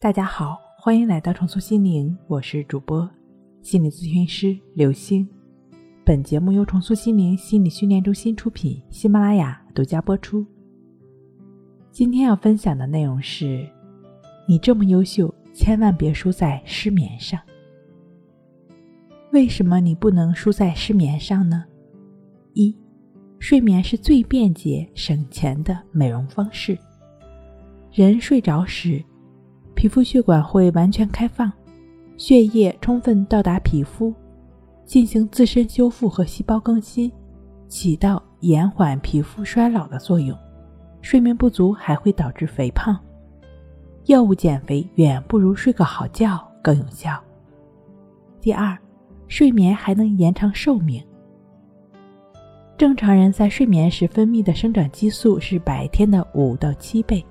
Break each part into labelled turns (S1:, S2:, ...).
S1: 大家好，欢迎来到重塑心灵，我是主播心理咨询师刘星。本节目由重塑心灵心理训练中心出品，喜马拉雅独家播出。今天要分享的内容是：你这么优秀，千万别输在失眠上。为什么你不能输在失眠上呢？一，睡眠是最便捷省钱的美容方式。人睡着时。皮肤血管会完全开放，血液充分到达皮肤，进行自身修复和细胞更新，起到延缓皮肤衰老的作用。睡眠不足还会导致肥胖，药物减肥远不如睡个好觉更有效。第二，睡眠还能延长寿命。正常人在睡眠时分泌的生长激素是白天的五到七倍。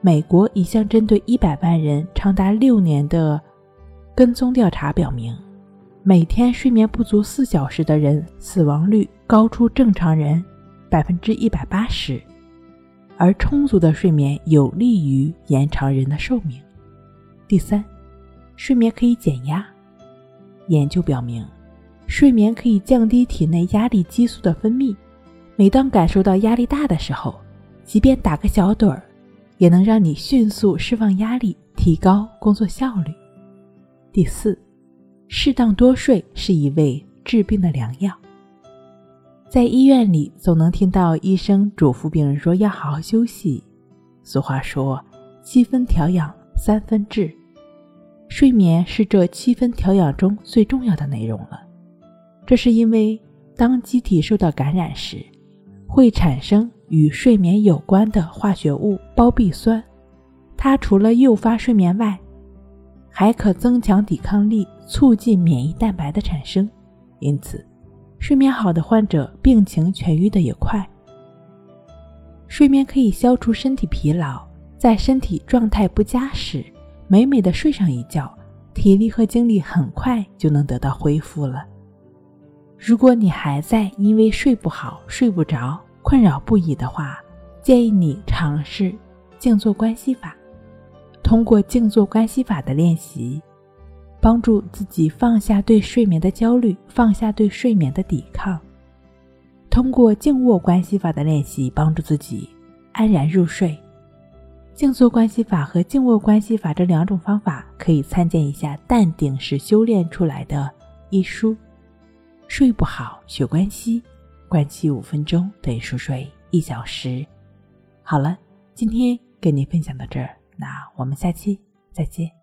S1: 美国一项针对一百万人长达六年的跟踪调查表明，每天睡眠不足四小时的人死亡率高出正常人百分之一百八十，而充足的睡眠有利于延长人的寿命。第三，睡眠可以减压。研究表明，睡眠可以降低体内压力激素的分泌。每当感受到压力大的时候，即便打个小盹儿。也能让你迅速释放压力，提高工作效率。第四，适当多睡是一味治病的良药。在医院里，总能听到医生嘱咐病人说要好好休息。俗话说，七分调养，三分治，睡眠是这七分调养中最重要的内容了。这是因为，当机体受到感染时，会产生。与睡眠有关的化学物胞壁酸，它除了诱发睡眠外，还可增强抵抗力，促进免疫蛋白的产生。因此，睡眠好的患者病情痊愈的也快。睡眠可以消除身体疲劳，在身体状态不佳时，美美的睡上一觉，体力和精力很快就能得到恢复了。如果你还在因为睡不好睡不着，困扰不已的话，建议你尝试静坐观息法。通过静坐观息法的练习，帮助自己放下对睡眠的焦虑，放下对睡眠的抵抗。通过静卧观息法的练习，帮助自己安然入睡。静坐观息法和静卧观息法这两种方法，可以参见一下《淡定是修炼出来的》一书。睡不好学关息。关机五分钟等于熟睡一小时。好了，今天跟您分享到这儿，那我们下期再见。